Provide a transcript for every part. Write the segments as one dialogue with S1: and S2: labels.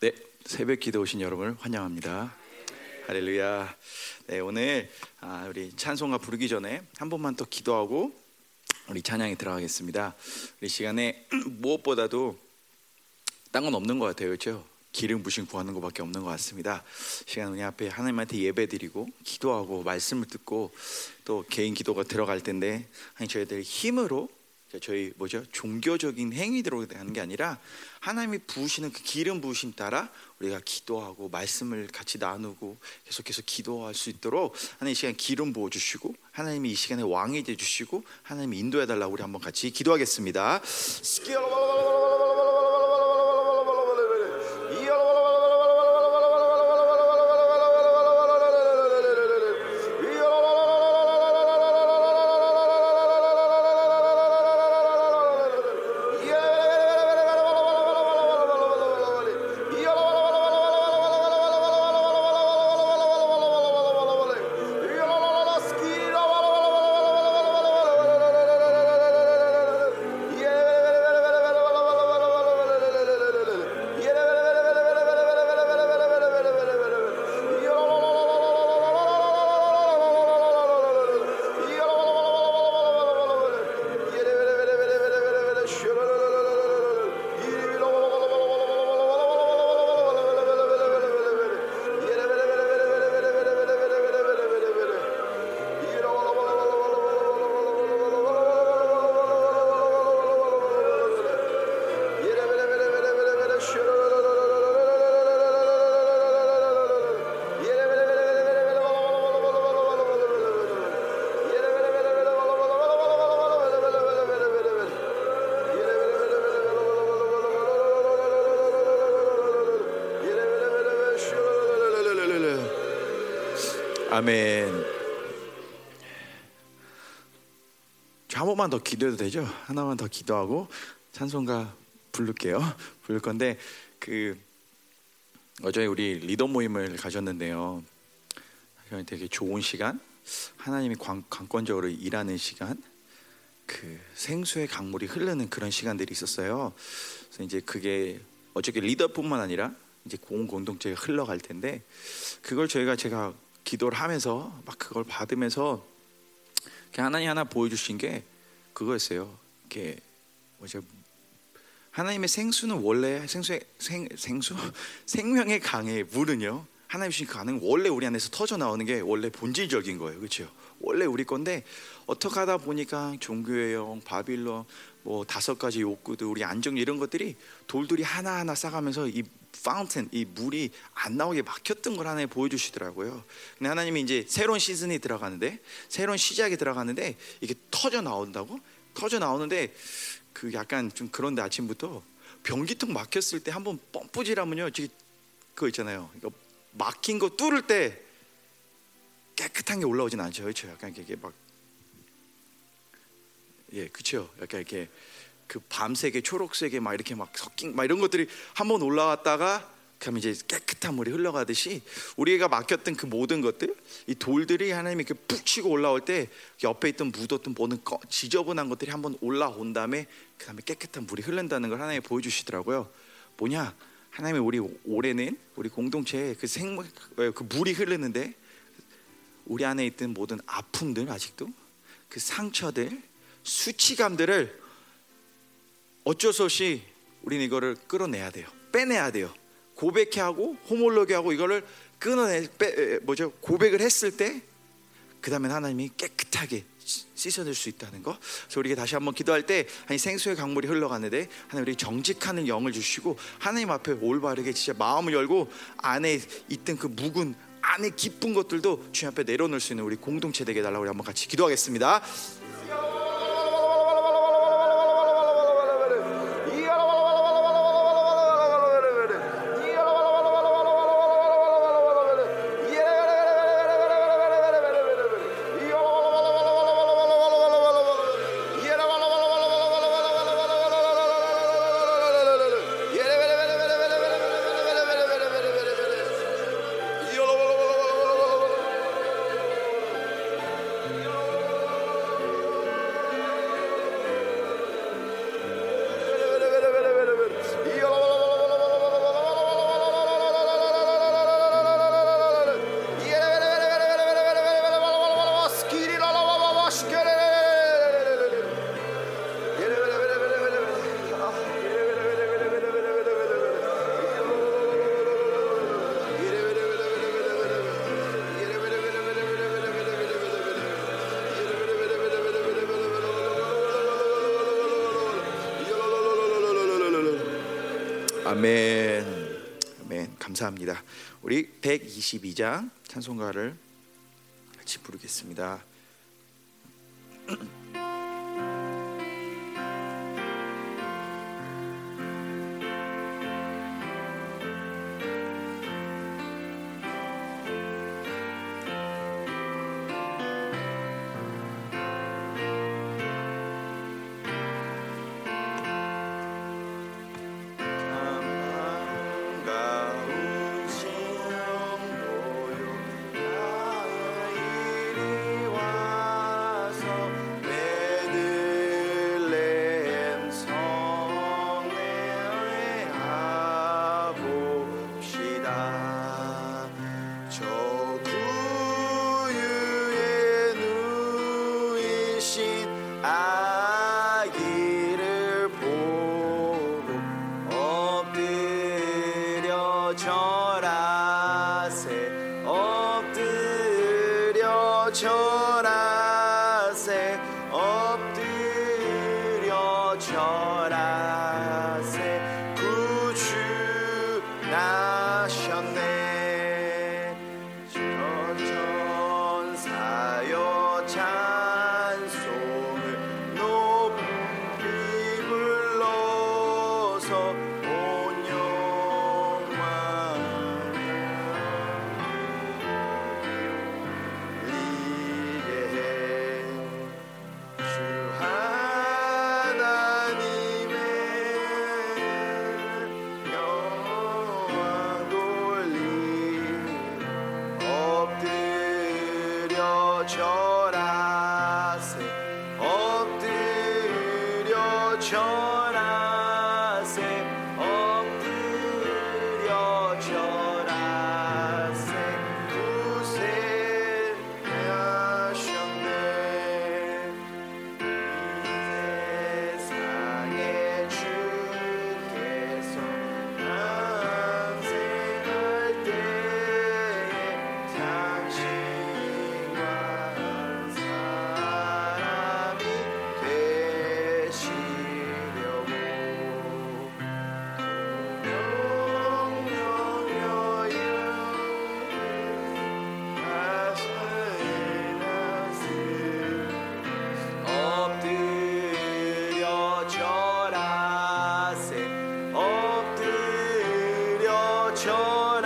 S1: 네, 새벽 기도 오신 여러분을 환영합니다. 할렐루야. 네, 오늘 아, 우리 찬송가 부르기 전에 한 번만 더 기도하고 우리 찬양에 들어가겠습니다. 우리 시간에 무엇보다도 딴 건 없는 것 같아요, 그렇죠? 기름 부심 구하는 것밖에 없는 것 같습니다. 시간 우리 앞에 하나님한테 예배드리고 기도하고 말씀을 듣고 또 개인 기도가 들어갈 텐데 아니 저희들 힘으로 저희 뭐죠 종교적인 행위대로 하는 게 아니라 하나님이 부으시는 그 기름 부으심 따라 우리가 기도하고 말씀을 같이 나누고 계속해서 기도할 수 있도록 하나님 이 시간 기름 부어 주시고 하나님이 이 시간에 왕이 돼 주시고 하나님이 인도해 달라고 우리 한번 같이 기도하겠습니다. 아멘. 한 번만 더 기도해도 되죠? 하나만 더 기도하고 찬송가 부를게요. 부를 건데 그 어제 우리 리더 모임을 가졌는데요. 되게 좋은 시간, 하나님이 관, 관건적으로 일하는 시간, 그 생수의 강물이 흐르는 그런 시간들이 있었어요. 그래서 이제 그게 어저께 리더뿐만 아니라 이제 공 공동체에 흘러갈 텐데 그걸 저희가 제가 기도를 하면서 막 그걸 받으면서 하나님 하나 보여주신 게 그거였어요. 이게 뭐죠? 하나님의 생수는 원래 생수의 생, 생수 생명의 강의 물은요. 하나님 주신 그 가능 원래 우리 안에서 터져 나오는 게 원래 본질적인 거예요, 그렇죠? 원래 우리 건데 어떻게 하다 보니까 종교의 영, 바빌론, 뭐 다섯 가지 욕구들, 우리 안정 이런 것들이 돌들이 하나 하나 쌓아가면서 이 파운틴 이 물이 안 나오게 막혔던 걸 하나님 보여주시더라고요. 근데 하나님이 이제 새로운 시즌이 들어가는데 새로운 시작이 들어가는데 이게 터져 나온다고 터져 나오는데 그 약간 좀 그런데 아침부터 변기통 막혔을 때 한번 펌프질하면요, 지금 그거 있잖아요. 이거 막힌 거 뚫을 때 깨끗한 게 올라오진 않죠, 그렇죠? 약간 이게 막 예, 그렇죠. 약간 이렇게 그 밤색에 초록색에 막 이렇게 막 섞인 막 이런 것들이 한번 올라왔다가 그럼 이제 깨끗한 물이 흘러가듯이 우리가 맡겼던 그 모든 것들 이 돌들이 하나님이 이렇게 푹 치고 올라올 때 옆에 있던 묻었던 꺼, 지저분한 것들이 한번 올라온 다음에 그 다음에 깨끗한 물이 흐른다는 걸 하나님이 보여주시더라고요. 뭐냐? 하나님이 우리 올해는 우리 공동체에 그 생물 그 물이 흐르는데 우리 안에 있던 모든 아픔들 아직도 그 상처들 수치감들을 어쩔 수 없이 우리는 이거를 끌어내야 돼요. 빼내야 돼요. 고백해 하고 호몰로게 하고 이거를 끊어내 빼, 뭐죠? 고백을 했을 때 그다음에 하나님이 깨끗하게 씻어낼 수 있다는 거. 그래서 우리가 다시 한번 기도할 때 아니 생수의 강물이 흘러가는데 하나님 우리 정직하는 영을 주시고 하나님 앞에 올바르게 진짜 마음을 열고 안에 있던 그 묵은 안에 기쁜 것들도 주님 앞에 내려놓을 수 있는 우리 공동체 되게 달라고 우리 한번 같이 기도하겠습니다. 아멘. 아멘. 감사합니다. 우리 122장 찬송가를 같이 부르겠습니다. 시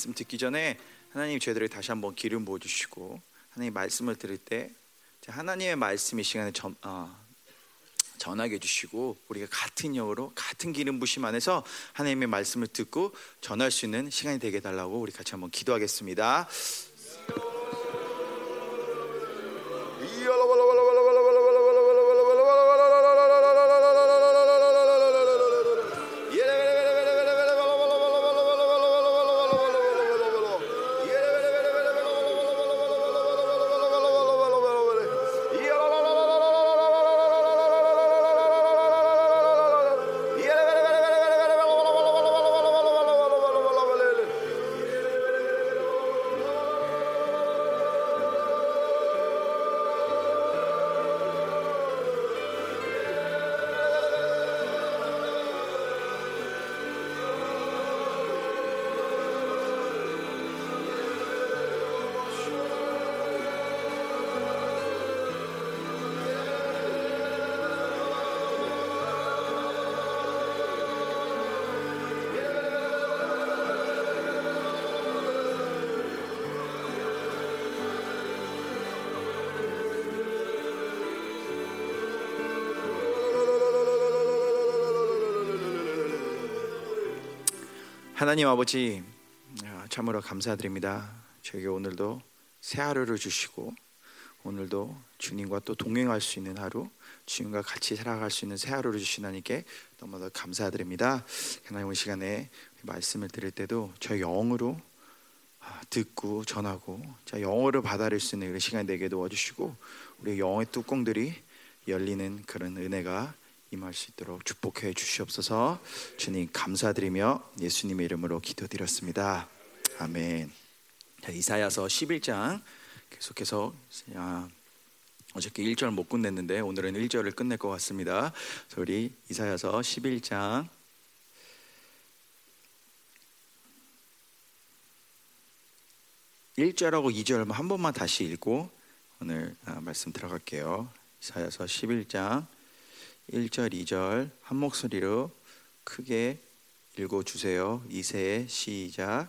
S1: 말씀 듣기 전에 하나님 저희들에게 다시 한번 기름 부어 주시고 하나님 말씀을 들을 때 하나님의 말씀 이 시간에 전, 어, 전하게 해주시고 우리가 같은 영으로 같은 기름 부심 안에서 하나님의 말씀을 듣고 전할 수 있는 시간이 되게 달라고 우리 같이 한번 기도하겠습니다. 하나님 아버지 아, 참으로 감사드립니다. 저에게 오늘도 새 하루를 주시고 오늘도 주님과 또 동행할 수 있는 하루, 주님과 같이 살아갈 수 있는 새 하루를 주신 하나님께 너무나 감사드립니다. 하나님 오 시간에 말씀을 드릴 때도 저 영으로 아, 듣고 전하고 자 영어를 받아들일 수 있는 이런 시간 되게 도와주시고 우리 영의 뚜껑들이 열리는 그런 은혜가 임할 수 있도록 축복해 주시옵소서. 주님 감사드리며 예수님의 이름으로 기도드렸습니다. 아멘. 자, 이사야서 11장 계속해서 아, 어저께 1절 못 끝냈는데 오늘은 1절을 끝낼 것 같습니다. 우리 이사야서 11장 1절하고 2절 한 번만 다시 읽고 오늘 아, 말씀 들어갈게요. 이사야서 11장 1절, 2절 한 목소리로 크게 읽어 주세요. 이세 시작.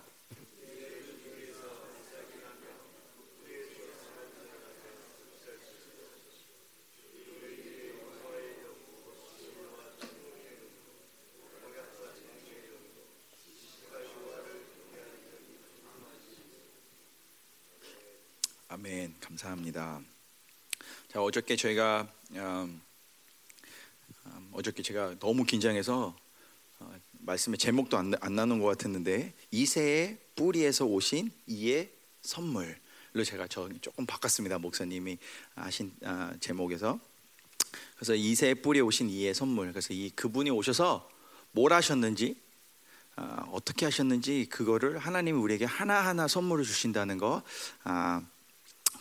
S1: 아멘. 감사합니다. 자 어저께 저희가 음, 음, 어저께 제가 너무 긴장해서 어, 말씀의 제목도 안, 안 나눈 것 같았는데 이세의 뿌리에서 오신 이의 선물로 제가 저 조금 바꿨습니다 목사님이 하신 아, 제목에서. 그래서 이세의 뿌리에 오신 이의 선물 그래서 이 그분이 오셔서 뭘 하셨는지 아, 어떻게 하셨는지 그거를 하나님이 우리에게 하나하나 선물을 주신다는 거 아,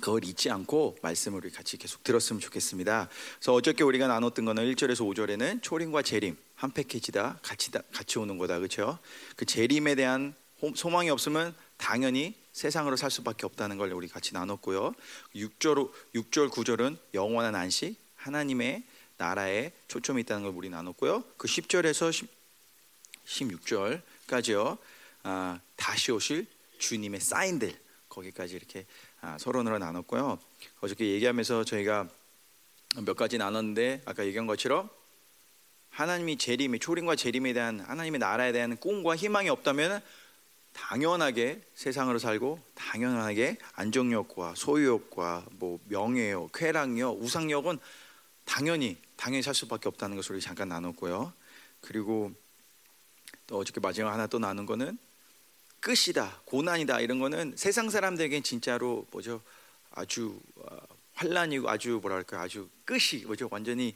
S1: 그걸 잊지 않고 말씀을 우리 같이 계속 들었으면 좋겠습니다. 그래서 어저께 우리가 나눴던 거는 1절에서 5절에는 초림과 재림 한 패키지다 같이 다, 같이 오는 거다 그렇죠? 그 재림에 대한 소망이 없으면 당연히 세상으로 살 수밖에 없다는 걸 우리 같이 나눴고요. 6절 6절 9절은 영원한 안식 하나님의 나라에 초점이 있다는 걸 우리 나눴고요. 그 10절에서 16절까지요. 아, 다시 오실 주님의 사인들 거기까지 이렇게 아, 서론으로 나눴고요. 어저께 얘기하면서 저희가 몇 가지 나눴는데 아까 얘기한 것처럼 하나님이 재림이 초림과 재림에 대한 하나님의 나라에 대한 꿈과 희망이 없다면 당연하게 세상으로 살고 당연하게 안정욕과 소유욕과 뭐 명예욕, 쾌락욕, 우상욕은 당연히 당연히 살 수밖에 없다는 것을 잠깐 나눴고요. 그리고 또 어저께 마지막 하나 또 나눈 거는 끝이다, 고난이다 이런 거는 세상 사람들에겐 진짜로 뭐죠? 아주 어, 환란이고 아주 뭐랄까 아주 끝이 뭐죠? 완전히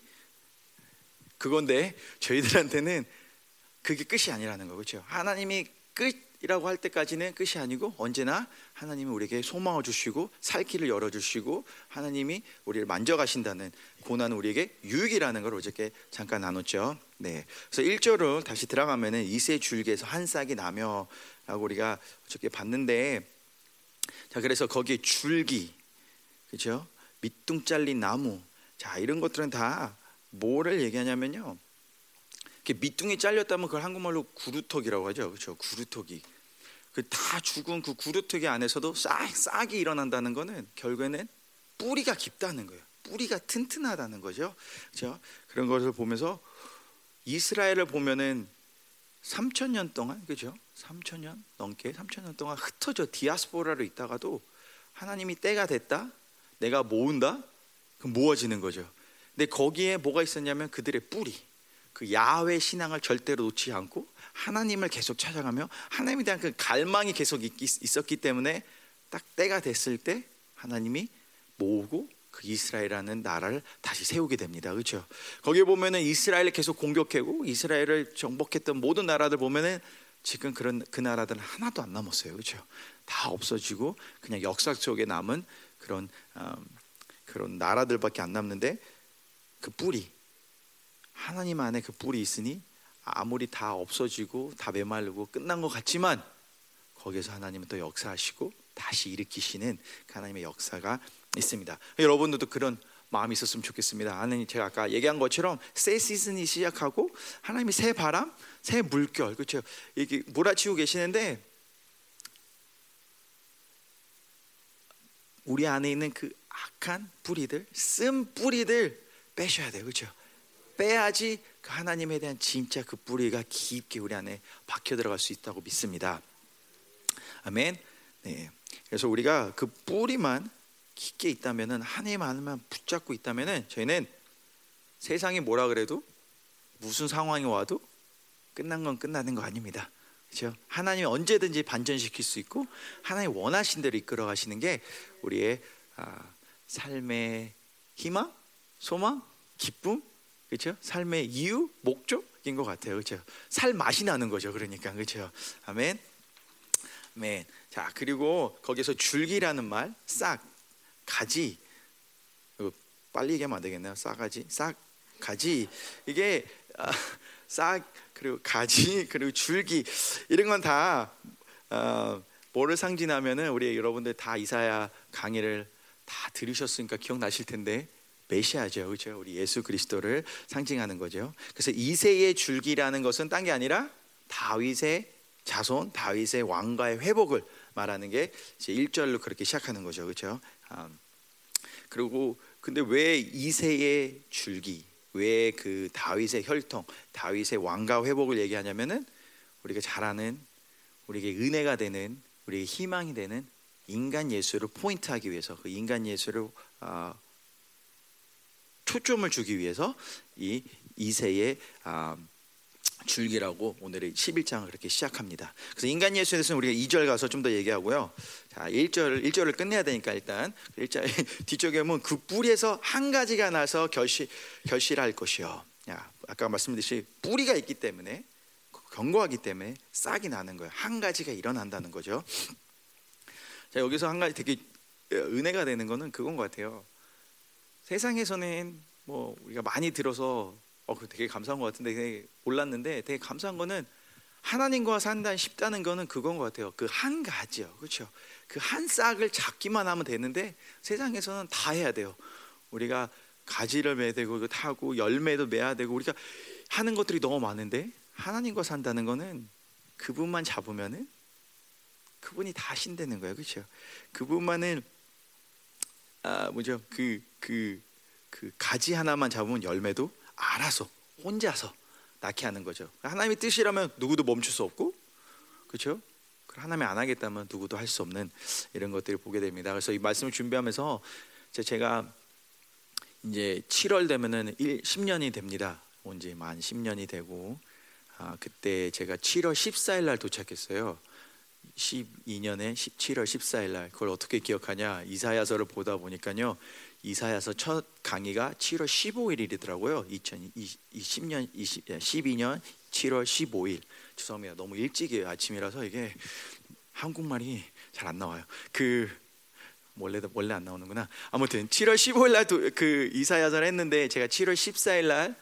S1: 그건데 저희들한테는 그게 끝이 아니라는 거 그렇죠. 하나님이 끝이라고 할 때까지는 끝이 아니고 언제나 하나님이 우리에게 소망을 주시고 살 길을 열어 주시고 하나님이 우리를 만져 가신다는 고난은 우리에게 유익이라는 걸 어저께 잠깐 나눴죠. 네. 그래서 1절을 다시 들어가면은 이세 줄기에서 한 싹이 나며 라고 우리가 어저께 봤는데 자 그래서 거기에 줄기 그죠 밑둥 잘린 나무 자 이런 것들은 다 뭐를 얘기하냐면요 이렇게 밑둥이 잘렸다면 그걸 한국말로 구루터기라고 하죠 그렇죠 구루터기 그다 죽은 그 구루터기 안에서도 싹 싹이 일어난다는 거는 결국에는 뿌리가 깊다는 거예요 뿌리가 튼튼하다는 거죠 그렇죠 그런 것을 보면서 이스라엘을 보면은 3천 년 동안 그죠? 3천 년 넘게 3천 년 동안 흩어져 디아스포라로 있다가도 하나님이 때가 됐다. 내가 모은다. 그 모아지는 거죠. 근데 거기에 뭐가 있었냐면 그들의 뿌리. 그 야훼 신앙을 절대로 놓지 않고 하나님을 계속 찾아가며 하나님에 대한 그 갈망이 계속 있었기 때문에 딱 때가 됐을 때 하나님이 모으고 그 이스라엘이라는 나라를 다시 세우게 됩니다. 그렇죠? 거기에 보면은 이스라엘을 계속 공격하고 이스라엘을 정복했던 모든 나라들 보면은 지금 그런 그 나라들은 하나도 안 남았어요. 그렇죠? 다 없어지고 그냥 역사 속에 남은 그런 음, 그런 나라들밖에 안 남는데 그 뿌리 하나님 안에 그 뿌리 있으니 아무리 다 없어지고 다 메말르고 끝난 것 같지만 거기서 하나님은 또 역사하시고 다시 일으키시는 그 하나님의 역사가 있습니다. 여러분들도 그런 마음이 있었으면 좋겠습니다. 하나님 제가 아까 얘기한 것처럼 새 시즌이 시작하고 하나님이 새 바람, 새 물결 그렇죠. 이게 몰아치고 계시는데 우리 안에 있는 그 악한 뿌리들, 쓴 뿌리들 빼셔야 돼요. 그렇죠? 빼야지 그 하나님에 대한 진짜 그 뿌리가 깊게 우리 안에 박혀 들어갈 수 있다고 믿습니다. 아멘. 네. 그래서 우리가 그 뿌리만 깊게 있다면은 하나님 안만 붙잡고 있다면은 저희는 세상이 뭐라 그래도 무슨 상황이 와도 끝난 건 끝나는 거 아닙니다. 그렇죠? 하나님이 언제든지 반전시킬 수 있고 하나님 원하신 대로 이끌어 가시는 게 우리의 아, 삶의 희망, 소망, 기쁨, 그렇죠? 삶의 이유, 목적인 것 같아요, 그렇죠? 살 맛이 나는 거죠, 그러니까 그렇죠? 아멘. 아멘. 자 그리고 거기서 줄기라는 말, 싹, 가지. 빨리 얘기하면 안 되겠네요. 싹가지, 싹, 가지. 이게 아, 싹 그리고 가지 그리고 줄기 이런 건다 어, 뭐를 상징하면은 우리 여러분들 다 이사야 강의를 다 들으셨으니까 기억나실 텐데 메시아죠, 그렇죠? 우리 예수 그리스도를 상징하는 거죠. 그래서 이세의 줄기라는 것은 딴 게 아니라 다윗의 자손, 다윗의 왕가의 회복을 말하는 게 이제 1절로 그렇게 시작하는 거죠, 그렇죠? 아, 그리고 근데 왜 이세의 줄기, 왜 그 다윗의 혈통, 다윗의 왕가 회복을 얘기하냐면은 우리가 잘 아는 우리에게 은혜가 되는 우리에게 희망이 되는 인간 예수를 포인트하기 위해서 그 인간 예수를 아, 초점을 주기 위해서 이 이세의 아, 줄기라고 오늘의 11장을 그렇게 시작합니다. 그래서 인간 예수에 대해서는 우리가 2절 가서 좀 더 얘기하고요. 자, 1절 1절을 끝내야 되니까 일단 1절 뒤쪽에 보면 그 뿌리에서 한 가지가 나서 결실 결실할 것이요. 야, 아까 말씀드렸듯이 뿌리가 있기 때문에 견고하기 때문에 싹이 나는 거예요. 한 가지가 일어난다는 거죠. 자, 여기서 한 가지 되게 은혜가 되는 거는 그건 것 같아요. 세상에서는 뭐 우리가 많이 들어서 어, 그 되게 감사한 것 같은데 되게 몰랐는데 되게 감사한 거는 하나님과 산다 쉽다는 거는 그건 것 같아요. 그 한 가지요, 그렇죠? 그 한 싹을 잡기만 하면 되는데 세상에서는 다 해야 돼요. 우리가 가지를 매야 되고 타고 열매도 매야 되고 우리가 하는 것들이 너무 많은데 하나님과 산다는 거는 그분만 잡으면은 그분이 다 하신다는 거예요, 그렇죠? 그분만은 아 뭐죠? 그그 그, 그 가지 하나만 잡으면 열매도 알아서 혼자서 낳게 하는 거죠. 하나님의 뜻이라면 누구도 멈출 수 없고, 그렇죠? 하나님이 안 하겠다면 누구도 할 수 없는 이런 것들을 보게 됩니다. 그래서 이 말씀을 준비하면서 제가 이제 7월 되면은 1, 10년이 됩니다. 온 지 만 10년이 되고 아, 그때 제가 7월 14일 날 도착했어요. 12년에 7월 14일 날 그걸 어떻게 기억하냐? 이사야서를 보다 보니까요. 이사야서 첫 강의가 7월 15일이더라고요. 2020년 20, 12년 7월 15일. 죄송합니다. 너무 일찍이에요. 아침이라서 이게 한국말이 잘 안 나와요. 그 원래 원래 안 나오는구나. 아무튼 7월 15일 날 그 이사야서를 했는데 제가 7월 14일 날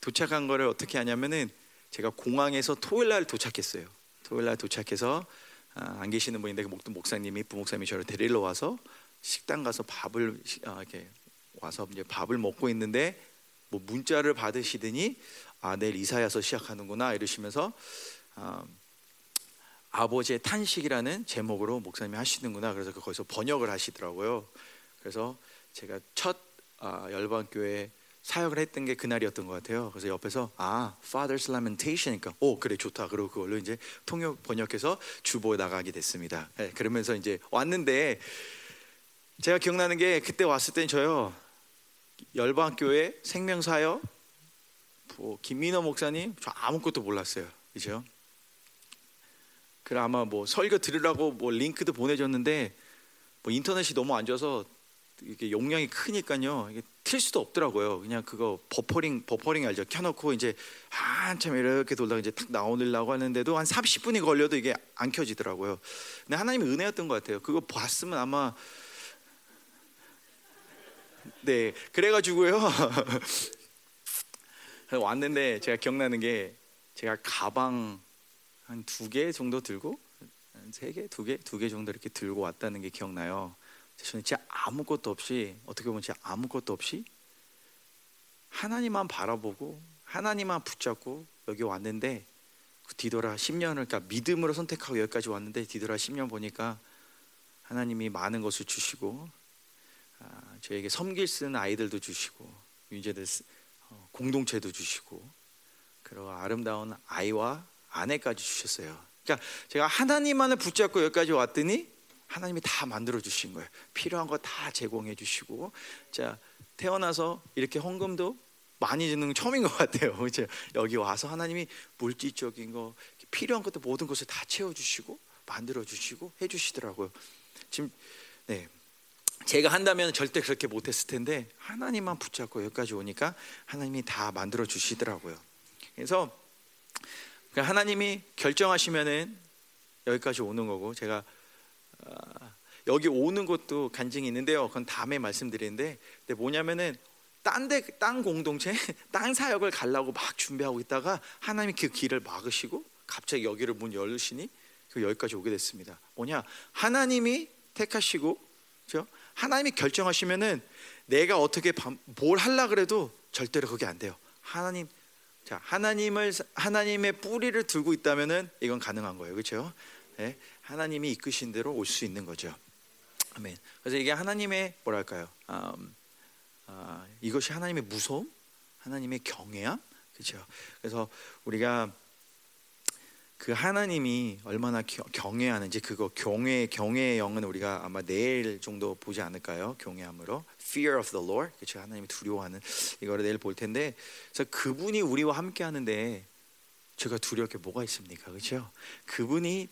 S1: 도착한 거를 어떻게 하냐면은 제가 공항에서 토요일 날 도착했어요. 토요일 날 도착해서 아, 안 계시는 분인데 그 목사님이 부목사님이 저를 데리러 와서 식당 가서 밥을 아, 이렇게 와서 이제 밥을 먹고 있는데 뭐 문자를 받으시더니 아 내일 이사야서 시작하는구나 이러시면서 아, 아버지의 탄식이라는 제목으로 목사님이 하시는구나 그래서 그 거기서 번역을 하시더라고요. 그래서 제가 첫 아, 열방교회 사역을 했던 게 그날이었던 것 같아요. 그래서 옆에서 아 Father's Lamentation이니까 오 그래 좋다. 그리고 그걸로 이제 통역 번역해서 주보에 나가게 됐습니다. 네, 그러면서 이제 왔는데 제가 기억나는 게 그때 왔을 땐 저요 열방교회 생명사역 뭐 김민호 목사님 저 아무것도 몰랐어요 그죠? 그래 아마 뭐 설교 들으라고 뭐 링크도 보내줬는데 뭐 인터넷이 너무 안 좋아서 이게 용량이 크니까요. 이게 틀 수도 없더라고요. 그냥 그거 버퍼링 버퍼링 알죠? 켜놓고 이제 한참 이렇게 돌다가 이제 탁 나오려고 하는데도 한 30분이 걸려도 이게 안 켜지더라고요. 근데 하나님의 은혜였던 것 같아요. 그거 봤으면 아마 네, 그래가지고요. 왔는데 제가 기억나는 게 제가 가방 한 두 개 정도 들고 세 개, 두 개, 두 개 정도 이렇게 들고 왔다는 게 기억나요. 저는 진짜 아무것도 없이 어떻게 보면 진짜 아무것도 없이 하나님만 바라보고 하나님만 붙잡고 여기 왔는데 그 뒤돌아 10년을 그러니까 믿음으로 선택하고 여기까지 왔는데 뒤돌아 10년 보니까 하나님이 많은 것을 주시고 아, 저에게 섬길 쓰는 아이들도 주시고 이제들 어, 공동체도 주시고 그리고 아름다운 아이와 아내까지 주셨어요. 그러니까 제가 하나님만을 붙잡고 여기까지 왔더니 하나님이 다 만들어 주신 거예요. 필요한 거 다 제공해 주시고 자 태어나서 이렇게 헌금도 많이 주는 건 처음인 것 같아요. 이제 여기 와서 하나님이 물질적인 거 필요한 것도 모든 것을 다 채워 주시고 만들어 주시고 해 주시더라고요. 지금 네. 제가 한다면 절대 그렇게 못했을 텐데 하나님만 붙잡고 여기까지 오니까 하나님이 다 만들어 주시더라고요. 그래서 그러니까 하나님이 결정하시면은 여기까지 오는 거고 제가 아, 여기 오는 것도 간증이 있는데요. 그건 다음에 말씀드리는데 근데 뭐냐면은 딴데 땅 공동체 땅 사역을 가려고 막 준비하고 있다가 하나님이 그 길을 막으시고 갑자기 여기를 문 열으시니 그 여기까지 오게 됐습니다. 뭐냐 하나님이 택하시고 그렇죠? 하나님이 결정하시면은 내가 어떻게 뭘 하려 그래도 절대로 그게 안 돼요. 하나님 자 하나님을 하나님의 뿌리를 들고 있다면은 이건 가능한 거예요, 그렇죠? 네? 하나님이 이끄신 대로 올 수 있는 거죠. 아멘. 그래서 이게 하나님의 뭐랄까요? 음, 아, 이것이 하나님의 무서움, 하나님의 경외함, 그렇죠? 그래서 우리가 그 하나님이 얼마나 경외하는지 그거 경외 경외의 영은 우리가 아마 내일 정도 보지 않을까요? 경외함으로 fear of the Lord 그렇죠 하나님이 두려워하는 이거를 내일 볼 텐데 그래서 그분이 우리와 함께 하는데 제가 두려울 게 뭐가 있습니까? 그렇죠? 그분이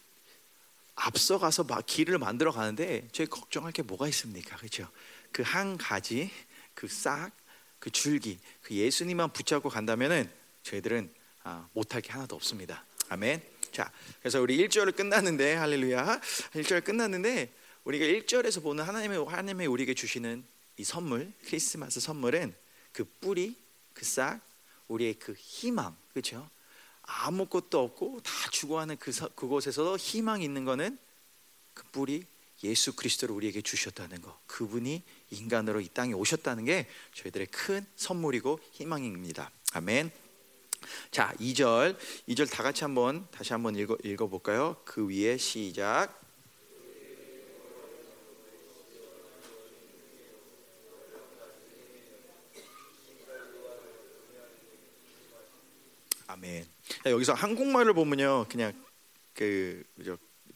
S1: 앞서가서 막 길을 만들어 가는데 저희 걱정할 게 뭐가 있습니까? 그렇죠? 그 한 가지 그 싹 그 줄기 그 예수님만 붙잡고 간다면은 저희들은 아, 못할 게 하나도 없습니다. 아멘. 자, 그래서 우리 1절을 끝났는데 할렐루야. 1절 끝났는데 우리가 1절에서 보는 하나님의 하나님의 우리에게 주시는 이 선물, 크리스마스 선물은 그 뿌리, 그 싹, 우리의 그 희망. 그렇죠? 아무것도 없고 다 죽어가는 그 그곳에서 희망이 있는 거는 그 뿌리 예수 그리스도를 우리에게 주셨다는 거. 그분이 인간으로 이 땅에 오셨다는 게 저희들의 큰 선물이고 희망입니다. 아멘. 자, 2절. 2절 다 같이 한번 다시 한번 읽어 읽어 볼까요? 그 위에 시작. 아멘. 여기서 한국말을 보면요, 그냥 그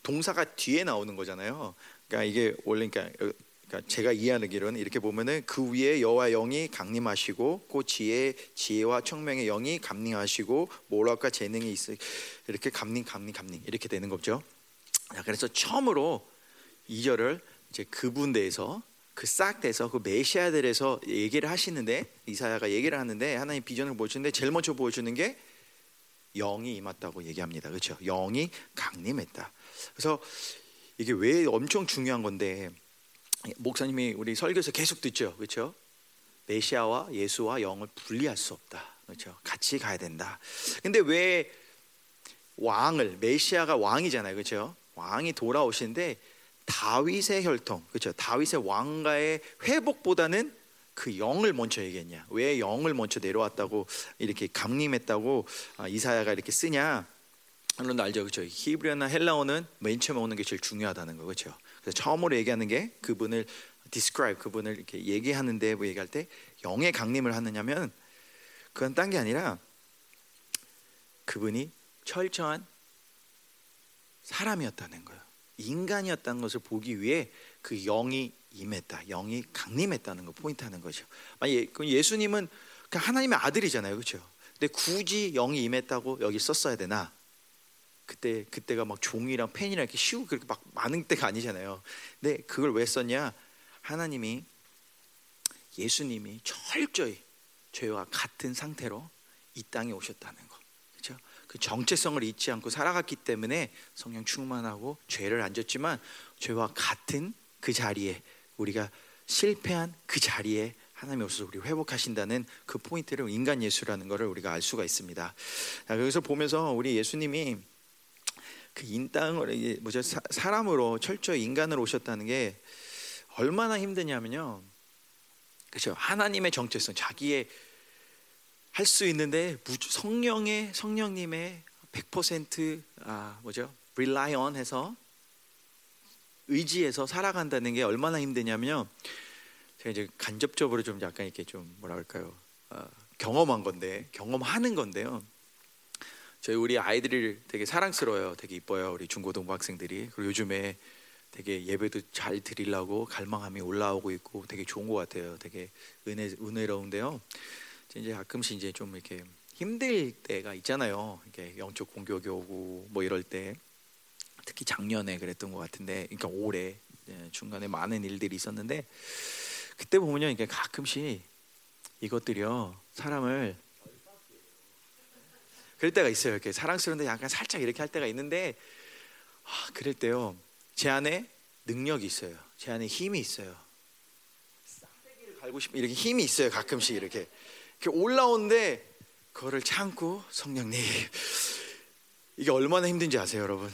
S1: 동사가 뒤에 나오는 거잖아요. 그러니까 이게 원래 그러니까 그러니까 제가 이해하기로는 이렇게 보면은 그 위에 여호와 영이 강림하시고 그 지혜 지혜와 청명의 영이 감림하시고 모락과 재능이 있어 이렇게 감림 감림 감림 이렇게 되는 거죠. 자, 그래서 처음으로 2절을 이제 그분 대해서 그싹 돼서 그 메시아들에서 얘기를 하시는데 이사야가 얘기를 하는데 하나님 비전을 보여주는데 제일 먼저 보여주는 게 영이 임했다고 얘기합니다. 그렇죠? 영이 강림했다. 그래서 이게 왜 엄청 중요한 건데 목사님이 우리 설교에서 계속 듣죠, 그렇죠? 메시아와 예수와 영을 분리할 수 없다, 그렇죠? 같이 가야 된다. 근데 왜 왕을 메시아가 왕이잖아요, 그렇죠? 왕이 돌아오시는데 다윗의 혈통, 그렇죠? 다윗의 왕가의 회복보다는 그 영을 먼저 얘기했냐? 왜 영을 먼저 내려왔다고 이렇게 강림했다고 아, 이사야가 이렇게 쓰냐? 물론 알죠, 그렇죠? 히브리어나 헬라어는 맨 처음에 오는 게 제일 중요하다는 거, 그렇죠? 그래서 처음으로 얘기하는 게 그분을 describe 그분을 이렇게 얘기하는데 뭐 얘기할 때 영의 강림을 하느냐면 그건 딴 게 아니라 그분이 철저한 사람이었다는 거예요. 인간이었다는 것을 보기 위해 그 영이 임했다, 영이 강림했다는 거 포인트 하는 거죠. 예, 예수님은 하나님의 아들이잖아요, 그렇죠? 근데 굳이 영이 임했다고 여기 썼어야 되나? 그때 그때가 막 종이랑 펜이랑 이렇게 쉬우고 그렇게 막 많은 때가 아니잖아요. 근데 그걸 왜 썼냐? 하나님이 예수님이 철저히 죄와 같은 상태로 이 땅에 오셨다는 거. 그렇죠? 그 정체성을 잊지 않고 살아갔기 때문에 성령 충만하고 죄를 안 졌지만 죄와 같은 그 자리에 우리가 실패한 그 자리에 하나님이 오셔서 우리 회복하신다는 그 포인트를 인간 예수라는 것을 우리가 알 수가 있습니다. 여기서 보면서 우리 예수님이 그 인땅을 뭐죠 사람으로 철저히 인간으로 오셨다는 게 얼마나 힘드냐면요. 그렇죠. 하나님의 정체성, 자기의 할 수 있는데 성령의 성령님의 100%아 뭐죠? rely on 해서 의지해서 살아간다는 게 얼마나 힘드냐면요. 제가 이제 간접적으로 좀 약간 이렇게 좀 뭐라 할까요? 어, 경험한 건데 경험하는 건데요. 저희 우리 아이들이 되게 사랑스러워요. 되게 이뻐요. 우리 중고등부 학생들이. 그리고 요즘에 되게 예배도 잘 드리려고 갈망함이 올라오고 있고 되게 좋은 것 같아요. 되게 은혜 은혜로운데요. 이제 가끔씩 이제 좀 이렇게 힘들 때가 있잖아요. 이렇게 영적 공격이 오고 뭐 이럴 때 특히 작년에 그랬던 것 같은데, 그러니까 올해 예, 중간에 많은 일들이 있었는데 그때 보면요, 이게 가끔씩 이것들이요 사람을 그럴 때가 있어요. 이렇게 사랑스러운데 약간 살짝 이렇게 할 때가 있는데 아, 그럴 때요 제 안에 능력이 있어요. 제 안에 힘이 있어요. 싹대기를 갈고 싶은 이렇게 힘이 있어요. 가끔씩 이렇게 이렇게 올라오는데 그거를 참고 성령님 이게 얼마나 힘든지 아세요, 여러분?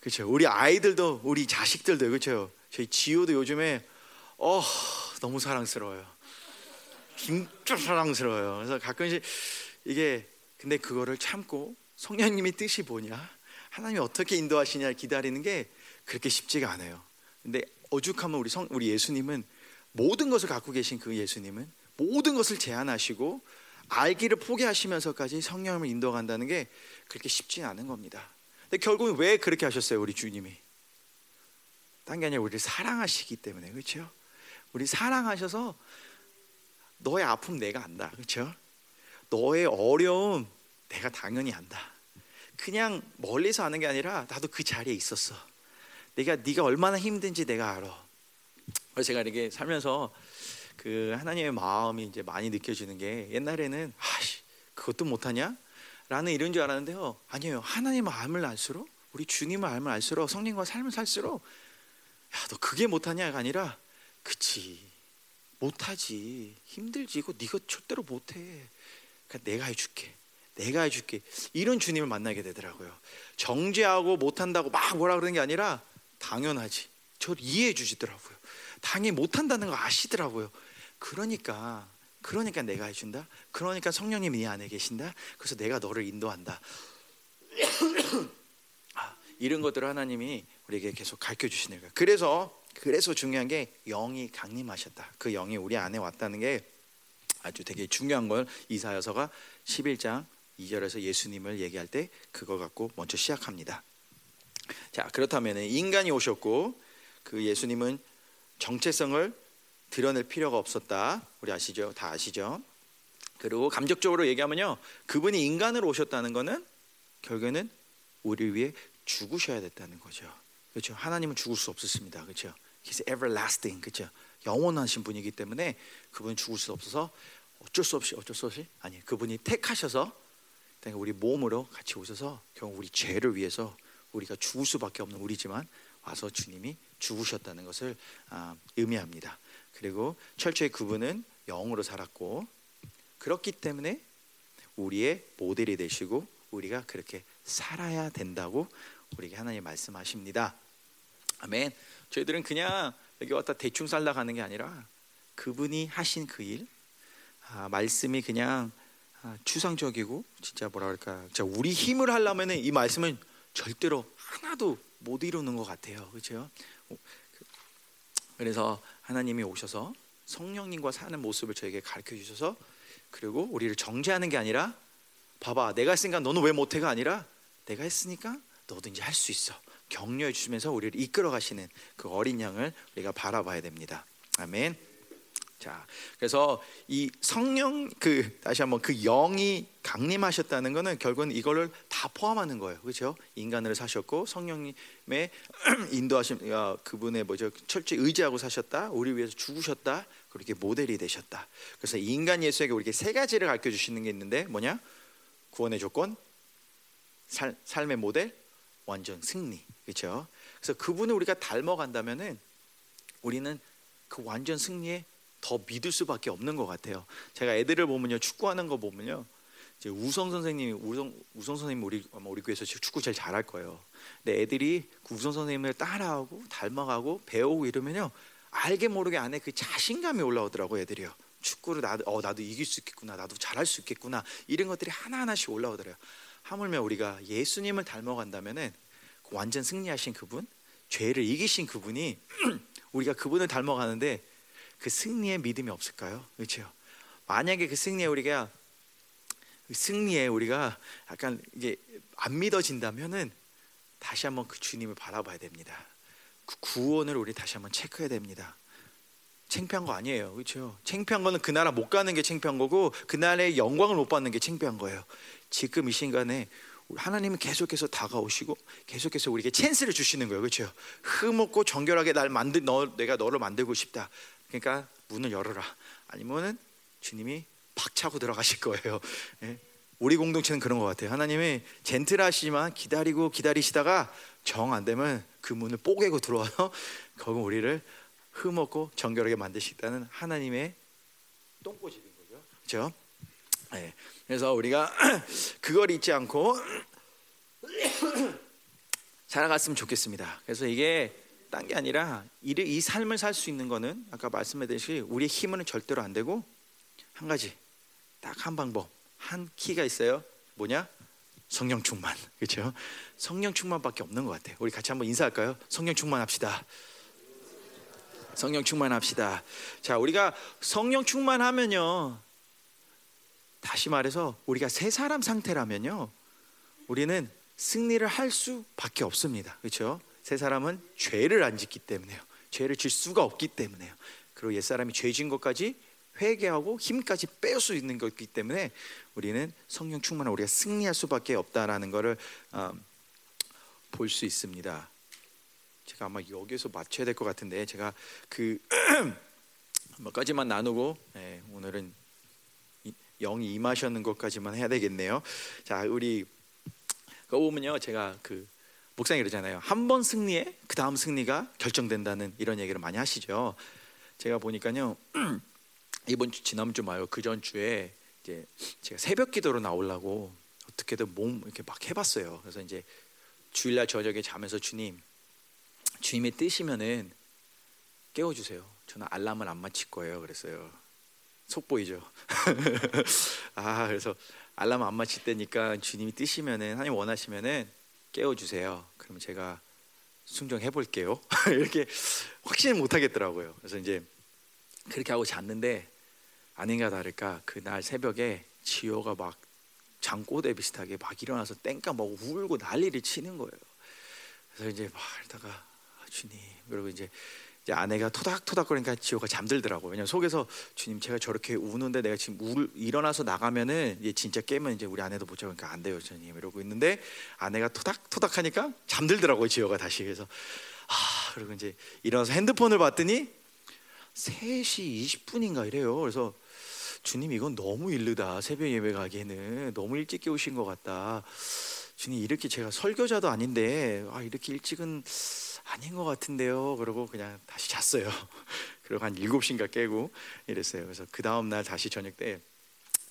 S1: 예, 그렇죠. 우리 아이들도 우리 자식들도 그렇죠. 저희 지호도 요즘에 어 너무 사랑스러워요. 진짜 사랑스러워요. 그래서 가끔씩 이게 근데 그거를 참고 성령님이 뜻이 뭐냐, 하나님이 어떻게 인도하시냐 기다리는 게 그렇게 쉽지가 않아요. 근데 오죽하면 우리 성 우리 예수님은 모든 것을 갖고 계신 그 예수님은 모든 것을 제한하시고 알기를 포기하시면서까지 성령을 인도간다는 게 그렇게 쉽지 않은 겁니다. 근데 결국은 왜 그렇게 하셨어요, 우리 주님이? 딴 게 아니라 우리를 사랑하시기 때문에 그렇죠? 우리 사랑하셔서 너의 아픔 내가 안다, 그렇죠? 너의 어려움 내가 당연히 안다. 그냥 멀리서 아는 게 아니라 나도 그 자리에 있었어. 내가 네가 얼마나 힘든지 내가 알아. 제가 이렇게 살면서 그 하나님의 마음이 이제 많이 느껴지는 게 옛날에는 아씨 그것도 못하냐? 라는 이런 줄 알았는데요. 아니에요. 하나님 마음을 알수록 우리 주님을 알면 알수록 성령과 삶을 살수록 야 너 그게 못하냐가 아니라 그치 못하지 힘들지 이거 네가 절대로 못해. 그러니까 내가 해줄게. 내가 해줄게. 이런 주님을 만나게 되더라고요. 정죄하고 못한다고 막 뭐라 그러는 게 아니라 당연하지. 저를 이해해 주시더라고요. 당연히 못한다는 거 아시더라고요. 그러니까 그러니까 내가 해준다. 그러니까 성령님이 네 안에 계신다. 그래서 내가 너를 인도한다. 아, 이런 것들을 하나님이 우리에게 계속 가르쳐 주시는 거예요. 그래서 그래서 중요한 게 영이 강림하셨다. 그 영이 우리 안에 왔다는 게 아주 되게 중요한 걸 이사여서가 11장 2절에서 예수님을 얘기할 때 그거 갖고 먼저 시작합니다. 자, 그렇다면 인간이 오셨고 그 예수님은 정체성을 드러낼 필요가 없었다. 우리 아시죠? 다 아시죠? 그리고 감적적으로 얘기하면요. 그분이 인간으로 오셨다는 것은 결국에는 우리 위해 죽으셔야 됐다는 거죠. 그렇죠? 하나님은 죽을 수 없었습니다. 그렇죠? He's everlasting. 그렇죠? 영원하신 분이기 때문에 그분 죽을 수 없어서 어쩔 수 없이 어쩔 수 없이 아니 그분이 택하셔서 우리 몸으로 같이 오셔서 결국 우리 죄를 위해서 우리가 죽을 수밖에 없는 우리지만 와서 주님이 죽으셨다는 것을 아, 의미합니다. 그리고 철저히 그분은 영으로 살았고 그렇기 때문에 우리의 모델이 되시고 우리가 그렇게 살아야 된다고 우리에게 하나님 말씀하십니다. 아멘. 저희들은 그냥 여기 왔다 대충 살다 가는 게 아니라 그분이 하신 그 일, 아, 말씀이 그냥 아, 추상적이고 진짜 뭐라 그럴까, 자 우리 힘을 하려면은 이 말씀은 절대로 하나도 못 이루는 것 같아요, 그렇죠? 그래서 하나님이 오셔서 성령님과 사는 모습을 저에게 가르쳐 주셔서 그리고 우리를 정죄하는 게 아니라 봐봐 내가 했으니까 너는 왜 못해가 아니라 내가 했으니까 너도 이제 할 수 있어. 격려해 주시면서 우리를 이끌어 가시는 그 어린 양을 우리가 바라봐야 됩니다. 아멘 자, 그래서 이 성령 그 다시 한번 그 영이 강림하셨다는 것은 결국은 이거를 다 포함하는 거예요. 그렇죠? 인간으로 사셨고 성령님의 인도하심 어, 그분의 뭐죠? 철저히 의지하고 사셨다. 우리 위해서 죽으셨다. 그렇게 모델이 되셨다. 그래서 인간 예수에게 우리에게 세 가지를 가르쳐 주시는 게 있는데 뭐냐? 구원의 조건, 살, 삶의 모델, 완전 승리. 그렇죠? 그래서 그분을 우리가 닮아간다면은 우리는 그 완전 승리에 더 믿을 수밖에 없는 것 같아요. 제가 애들을 보면요 축구하는 거 보면요 이제 우성 선생님이 우성 우성 선생님 우리 우리 교회에서 축구 제일 잘할 거예요. 근데 애들이 그 우성 선생님을 따라하고 닮아가고 배우고 이러면요 알게 모르게 안에 그 자신감이 올라오더라고 애들이요. 축구를 나도 어 나도 이길 수 있겠구나 나도 잘할 수 있겠구나 이런 것들이 하나 하나씩 올라오더래요. 하물며 우리가 예수님을 닮아간다면은 그 완전 승리하신 그분, 죄를 이기신 그분이 우리가 그분을 닮아가는데 그 승리의 믿음이 없을까요? 그렇죠? 만약에 그 승리에 우리가 그 승리에 우리가 약간 이게 안 믿어진다면은 다시 한번 그 주님을 바라봐야 됩니다. 그 구원을 우리 다시 한번 체크해야 됩니다. 창피한 거 아니에요. 그렇죠? 창피한 거는 그 나라 못 가는 게 창피한 거고 그 나라의 영광을 못 받는 게 창피한 거예요. 지금 이 순간에 하나님은 계속해서 다가오시고 계속해서 우리에게 찬스를 주시는 거예요. 그렇죠? 흠없고 정결하게 날 만들 너 내가 너를 만들고 싶다. 그러니까 문을 열어라. 아니면은 주님이 박차고 들어가실 거예요. 예? 우리 공동체는 그런 것 같아요. 하나님이 젠틀하시지만 기다리고 기다리시다가 정 안 되면 그 문을 뽀개고 들어와서 거기 우리를 흠없고 정결하게 만드시다는 하나님의 똥꼬집인 거죠. 그렇죠? 네. 그래서 우리가 그걸 잊지 않고 살아갔으면 좋겠습니다. 그래서 이게 딴 게 아니라 이 삶을 살 수 있는 거는 아까 말씀드렸듯이 우리의 힘은 절대로 안 되고 한 가지 딱 한 방법 한 키가 있어요. 뭐냐? 성령 충만. 그렇죠? 성령 충만밖에 없는 것 같아요. 우리 같이 한번 인사할까요? 성령 충만합시다. 성령 충만합시다. 자, 우리가 성령 충만하면요. 다시 말해서 우리가 새 사람 상태라면요. 우리는 승리를 할 수밖에 없습니다. 그렇죠? 새 사람은 죄를 안 짓기 때문에요. 죄를 질 수가 없기 때문에요. 그리고 옛 사람이 죄 진 것까지 회개하고 힘까지 빼올 수 있는 것이기 때문에 우리는 성령 충만한 우리가 승리할 수밖에 없다라는 것을 어, 볼수 있습니다. 제가 아마 여기서 맞춰야 될 것 같은데 제가 그 몇 가지만 나누고 네, 오늘은 영이 임하셨는 것까지만 해야 되겠네요. 자, 우리 그 보면요, 제가 그 목사님 그러잖아요. 한 번 승리에 그 다음 승리가 결정된다는 이런 얘기를 많이 하시죠. 제가 보니까요, 이번 주 지난 주 말고 그 전 주에 이제 제가 새벽 기도로 나오려고 어떻게든 몸 이렇게 막 해봤어요. 그래서 이제 주일날 저녁에 자면서 주님 주님이 뜨시면은 깨워주세요. 저는 알람을 안 맞힐 거예요. 그랬어요. 속 보이죠? 아 그래서 알람 안 맞힐 때니까 주님이 뜨시면은 하나님 원하시면은 깨워주세요. 그러면 제가 순종해 볼게요. 이렇게 확신을 못 하겠더라고요. 그래서 이제 그렇게 하고 잤는데 아닌가 다를까 그날 새벽에 지호가 막 장꼬대 비슷하게 막 일어나서 땡까 막 울고 난리를 치는 거예요. 그래서 이제 막 이러다가 아, 주님 그리고 이제 아내가 토닥토닥 거리니까 지호가 잠들더라고. 왜냐면 속에서 주님 제가 저렇게 우는데 내가 지금 울, 일어나서 나가면은 이제 진짜 깨면 이제 우리 아내도 못 잡으니까 안 돼요, 주님 이러고 있는데 아내가 토닥토닥 하니까 잠들더라고요, 지호가 다시. 그래서 아 그리고 이제 일어나서 핸드폰을 봤더니 3시 20분인가 이래요. 그래서 주님 이건 너무 일르다. 새벽 예배 가기에는 너무 일찍 깨우신 것 같다. 주님 이렇게 제가 설교자도 아닌데 아 이렇게 일찍은 아닌 것 같은데요. 그러고 그냥 다시 잤어요. 그리고 한 7시인가 깨고 이랬어요. 그래서 그 다음 날 다시 저녁 때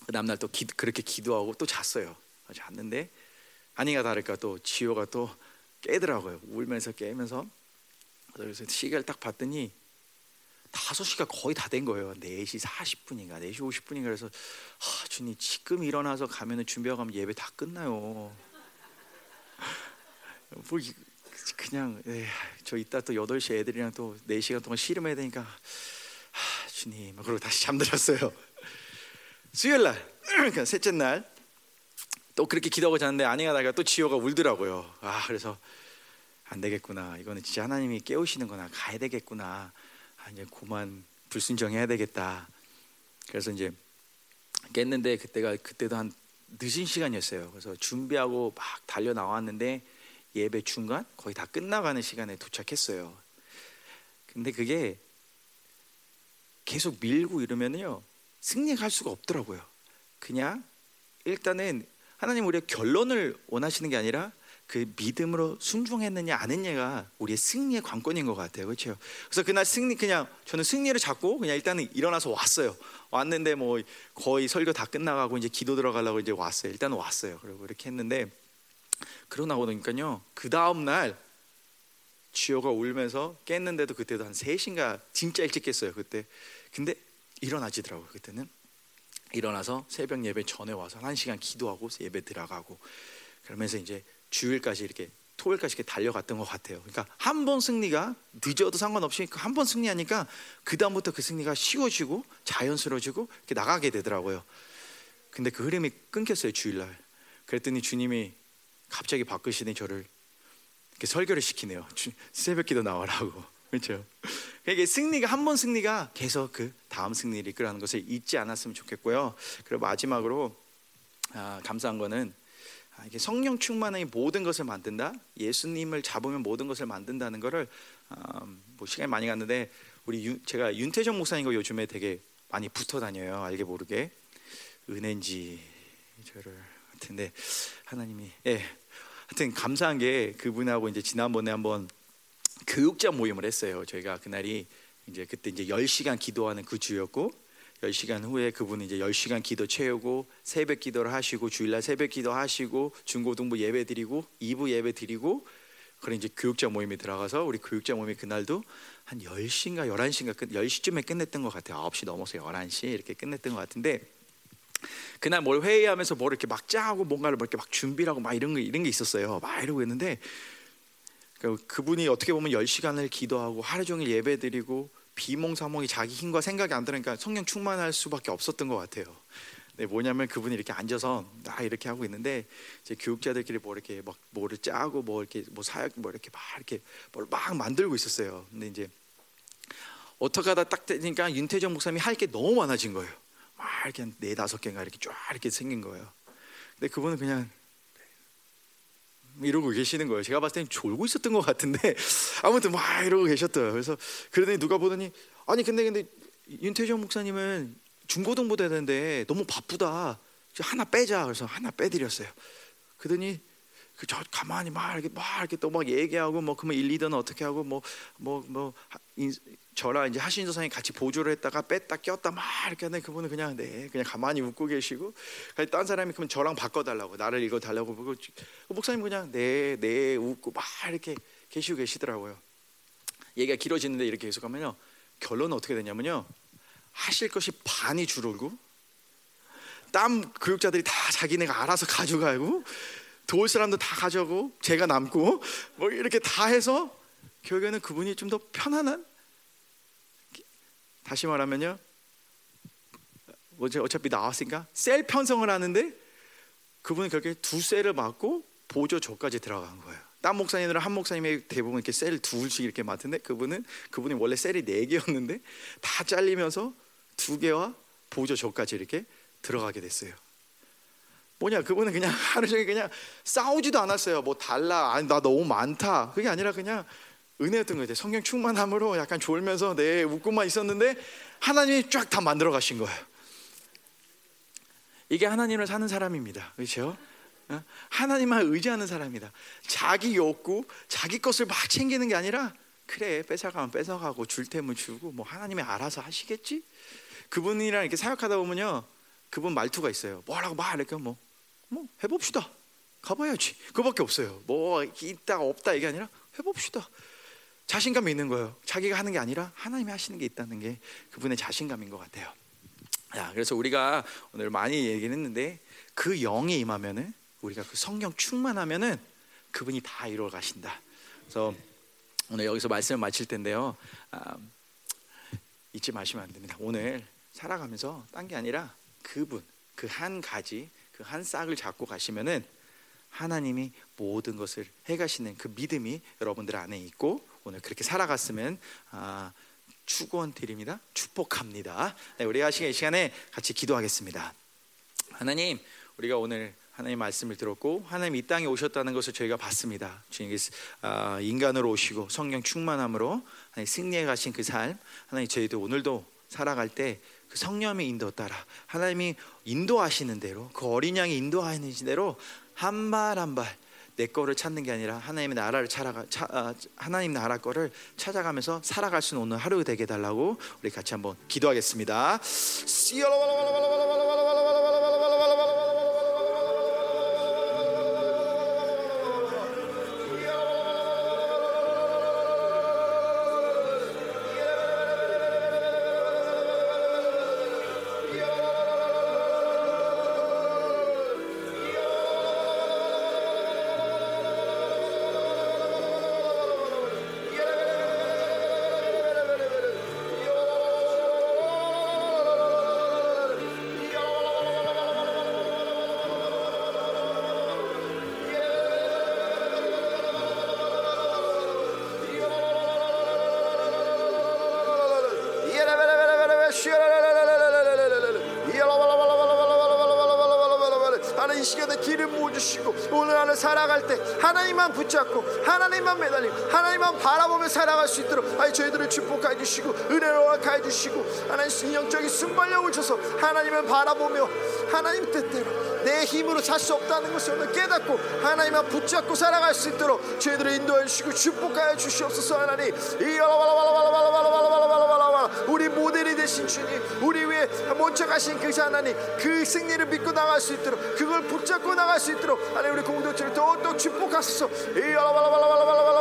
S1: 그 다음 날또 그렇게 기도하고 또 잤어요. 잤는데 아니가 다를까 또 지호가 또 깨더라고요. 울면서 깨면서 그래서 시계를 딱 봤더니 5시가 거의 다 된 거예요. 4시 40분인가 4시 50분인가 그래서 아, 주님 지금 일어나서 가면은 준비하고 가면 예배 다 끝나요. 뭐 그냥 에이, 저 이따 또 8시 애들이랑 또 4시간 동안 씨름해야 되니까 아, 주님 그러고 다시 잠들었어요. 수요일 날 그러니까 셋째 날 또 그렇게 기도하고 잤는데 나가 또 지호가 울더라고요. 아 그래서 안 되겠구나. 이거는 진짜 하나님이 깨우시는거나 가야 되겠구나. 아, 이제 그만 불순종해야 되겠다. 그래서 이제 깼는데 그때가 그때도 한 늦은 시간이었어요. 그래서 준비하고 막 달려 나왔는데 예배 중간 거의 다 끝나가는 시간에 도착했어요. 근데 그게 계속 밀고 이러면요 승리할 수가 없더라고요. 그냥 일단은 하나님 우리의 결론을 원하시는 게 아니라 그 믿음으로 순종했느냐 안 했냐가 우리의 승리의 관건인 것 같아요. 그렇죠? 그래서 그날 승리 그냥 저는 승리를 잡고 그냥 일단은 일어나서 왔어요. 왔는데 뭐 거의 설교 다 끝나가고 이제 기도 들어가려고 이제 왔어요. 일단 왔어요. 그리고 이렇게 했는데 그러고 나고 나니까요. 그 다음 날 지호가 울면서 깼는데도 그때도 한 3시인가 진짜 일찍 깼어요. 그때. 근데 일어나지더라고요. 그때는. 일어나서 새벽 예배 전에 와서 한 시간 기도하고 예배 들어가고 그러면서 이제 주일까지 이렇게 토요일까지 이렇게 달려갔던 것 같아요. 그러니까 한 번 승리가 늦어도 상관없이 그한번 승리하니까 그 다음부터 그 승리가 쉬워지고 자연스러워지고 이렇게 나가게 되더라고요. 근데 그 흐름이 끊겼어요 주일날. 그랬더니 주님이 갑자기 바꾸시더니 저를 이렇게 설교를 시키네요. 새벽기도 나와라고. 그렇죠. 그러니까 승리가 한 번 승리가 계속 그 다음 승리를 이끌어가는 것을 잊지 않았으면 좋겠고요. 그리고 마지막으로 아, 감사한 거는 아, 이게 성령 충만의 모든 것을 만든다. 예수님을 잡으면 모든 것을 만든다는 것을 아, 뭐 시간이 많이 갔는데 우리 윤, 제가 윤태정 목사님과 요즘에 되게 많이 붙어 다녀요. 알게 모르게 은혜인지 저를 같은데 하나님이 예. 하여튼 감사한 게 그분하고 이제 지난번에 한번 교육자 모임을 했어요. 저희가 그날이 이제 그때 이제 10시간 기도하는 그 주였고 10시간 후에 그분은 이제 10시간 기도 채우고 새벽 기도를 하시고 주일날 새벽 기도 하시고 중고등부 예배 드리고 2부 예배 드리고 그런 이제 교육자 모임에 들어가서 우리 교육자 모임이 그날도 한 10시인가 11시인가 끝 10시쯤에 끝냈던 것 같아요. 9시 넘어서 11시 이렇게 끝냈던 것 같은데 그날 뭘 회의하면서 뭘 이렇게 막 짜고 뭔가를 뭐 이렇게 막 준비를 하고 막 이런 거 이런 게 있었어요. 막 이러고 있는데 그 그분이 어떻게 보면 10시간을 기도하고 하루 종일 예배드리고 비몽사몽이 자기 힘과 생각이 안 들으니까 성령 충만할 수밖에 없었던 것 같아요. 네, 뭐냐면 그분이 이렇게 앉아서 나 이렇게 하고 있는데 이제 교육자들끼리 뭐 이렇게 막 뭐를 짜고 뭐 이렇게 뭐 사역 뭐 이렇게 막 이렇게 뭘 막 만들고 있었어요. 근데 이제 어떻게 하다 딱 되니까 윤태정 목사님이 할 게 너무 많아진 거예요. 막 이렇게 네 다섯 개가 이렇게 쫙 이렇게 생긴 거예요. 근데 그분은 그냥 이러고 계시는 거예요. 제가 봤을 땐 졸고 있었던 것 같은데 아무튼 막 이러고 계셨어요. 그래서 그러더니 누가 보더니 아니 근데 근데 윤태정 목사님은 중고등부 되는데 너무 바쁘다. 하나 빼자. 그래서 하나 빼드렸어요. 그러더니 그저 가만히 막 이렇게 막 이렇게 또 막 얘기하고 뭐 그러면 1, 2는 어떻게 하고 뭐 뭐뭐 뭐, 뭐 저랑 이제 하신 조상이 같이 보조를 했다가 뺐다 꼈다 막 이렇게 하는데 그분은 그냥 네 그냥 가만히 웃고 계시고 딴 사람이 그러면 저랑 바꿔달라고 나를 읽어달라고 보고 목사님 그냥 네네 네, 웃고 막 이렇게 계시고 계시더라고요. 얘기가 길어지는데 이렇게 계속하면요 결론은 어떻게 되냐면요 하실 것이 반이 줄어들고 땀 교육자들이 다 자기네가 알아서 가져가고 도울 사람도 다 가져고 제가 남고 뭐 이렇게 다 해서 결국에는 그분이 좀 더 편안한 다시 말하면요 어차피 나왔으니까 셀 편성을 하는데 그분은 결국에 두 셀을 맞고 보조조까지 들어간 거예요. 딴 목사님들은 한 목사님의 대부분 이렇게 셀 둘씩 이렇게 맡은데 그분은 그분이 원래 셀이 네 개였는데 다 잘리면서 두 개와 보조조까지 이렇게 들어가게 됐어요. 뭐냐 그분은 그냥 하루 종일 그냥 싸우지도 않았어요. 뭐 달라, 아니 나 너무 많다. 그게 아니라 그냥 은혜였던 거죠. 성령 충만함으로 약간 졸면서 내 웃고만 있었는데 하나님이 쫙 다 만들어 가신 거예요. 이게 하나님을 사는 사람입니다. 그렇죠? 어? 하나님만 의지하는 사람이다. 자기 욕구, 자기 것을 막 챙기는 게 아니라 그래 뺏어가면 뺏어가고 줄 테면 주고 뭐 하나님이 알아서 하시겠지. 그분이랑 이렇게 사역하다 보면요, 그분 말투가 있어요. 뭐라고 말 이렇게 뭐 뭐 해봅시다. 가봐야지. 그밖에 없어요. 뭐 있다 없다 이게 아니라 해봅시다. 자신감이 있는 거예요. 자기가 하는 게 아니라 하나님이 하시는 게 있다는 게 그분의 자신감인 것 같아요. 야, 그래서 우리가 오늘 많이 얘기를 했는데 그 영이 임하면은 우리가 그 성령 충만하면은 그분이 다 이루어 가신다. 그래서 오늘 여기서 말씀을 마칠 텐데요. 아, 잊지 마시면 안 됩니다. 오늘 살아가면서 딴 게 아니라 그분 그 한 가지 그 한 싹을 잡고 가시면은 하나님이 모든 것을 해가시는 그 믿음이 여러분들 안에 있고 오늘 그렇게 살아갔으면 아, 축원 드립니다. 축복합니다. 네, 우리가 이 시간에 같이 기도하겠습니다. 하나님, 우리가 오늘 하나님 말씀을 들었고 하나님 이 땅에 오셨다는 것을 저희가 봤습니다. 주님께서 아, 인간으로 오시고 성령 충만함으로 승리해 가신 그 삶, 하나님 저희도 오늘도 살아갈 때 그 성령의 인도 따라 하나님이 인도하시는 대로 그 어린 양이 인도하는 대로 한 발 한 발 내 거를 찾는 게 아니라 하나님의 나라를 찾아가 차, 아, 하나님 나라 거를 찾아가면서 살아갈 수 있는 오늘 하루 되게 달라고 우리 같이 한번 기도하겠습니다.
S2: 붙잡고 하나님만 매달리고 하나님만 바라보며 살아갈 수 있도록 아니 저희들을 축복해 주시고 은혜로 허락해 주시고 하나님 신령적인 순발력을 줘서 하나님을 바라보며 하나님 뜻대로 내 힘으로 살 수 없다는 것을 오늘 깨닫고 하나님만 붙잡고 살아갈 수 있도록 저희들을 인도해 주시고 축복하여 주시옵소서 하나님 이라라라라라라라 되신 주님 우리 위해 먼저가신 그리스 하나님 그 승리를 믿고 나갈 수 있도록 그걸 붙잡고 나갈 수 있도록 하나님 우리 공동체를 더욱더 축복하소서. 이 알라발라발라발라발라.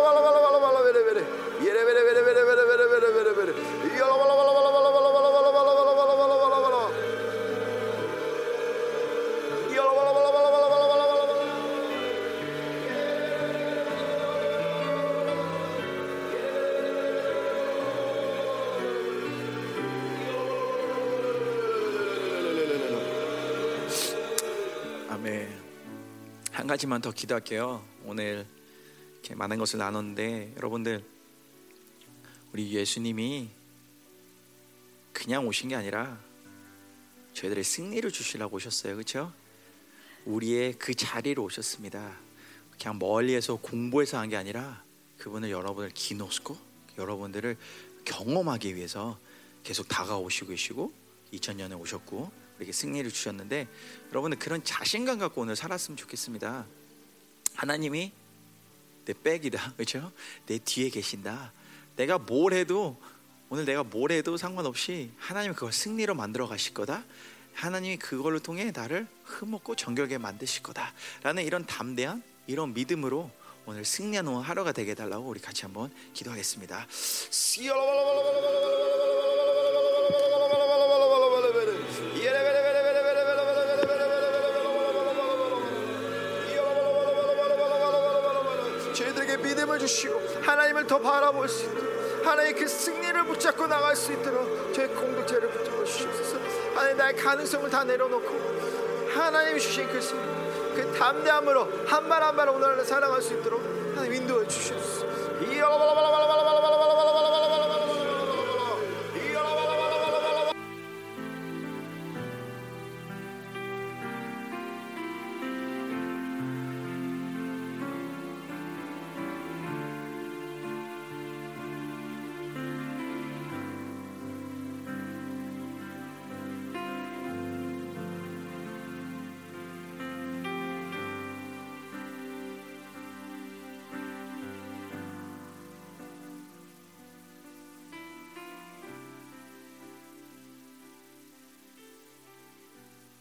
S1: 한 가지만 더 기도할게요. 오늘 이렇게 많은 것을 나눴는데 여러분들 우리 예수님이 그냥 오신 게 아니라 저희들의 승리를 주시려고 오셨어요. 그렇죠? 우리의 그 자리로 오셨습니다. 그냥 멀리에서 공부해서 한 게 아니라 그분을 여러분을 기노스고 여러분들을 경험하기 위해서 계속 다가오시고 계시고 2000년에 오셨고 우리에게 승리를 주셨는데 여러분들 그런 자신감 갖고 오늘 살았으면 좋겠습니다. 하나님이 내 백이다, 그렇죠? 내 뒤에 계신다. 내가 뭘 해도 오늘 내가 뭘 해도 상관없이 하나님이 그걸 승리로 만들어 가실 거다. 하나님이 그걸로 통해 나를 흠없고 정결하게 만드실 거다라는 이런 담대한 이런 믿음으로 오늘 승리하는 하루가 되게 해달라고 우리 같이 한번 기도하겠습니다.
S2: 주시고 하나님을 더 바라볼 수 있도록 하나님 그 승리를 붙잡고 나갈 수 있도록 저희 공동체를 붙잡아 주시옵소서. 하나님 나의 가능성을 다 내려놓고 하나님이 주신 그 승리 그 담대함으로 한 발 한 발 오늘 살아갈 수 있도록 하나님 인도해 주시옵소서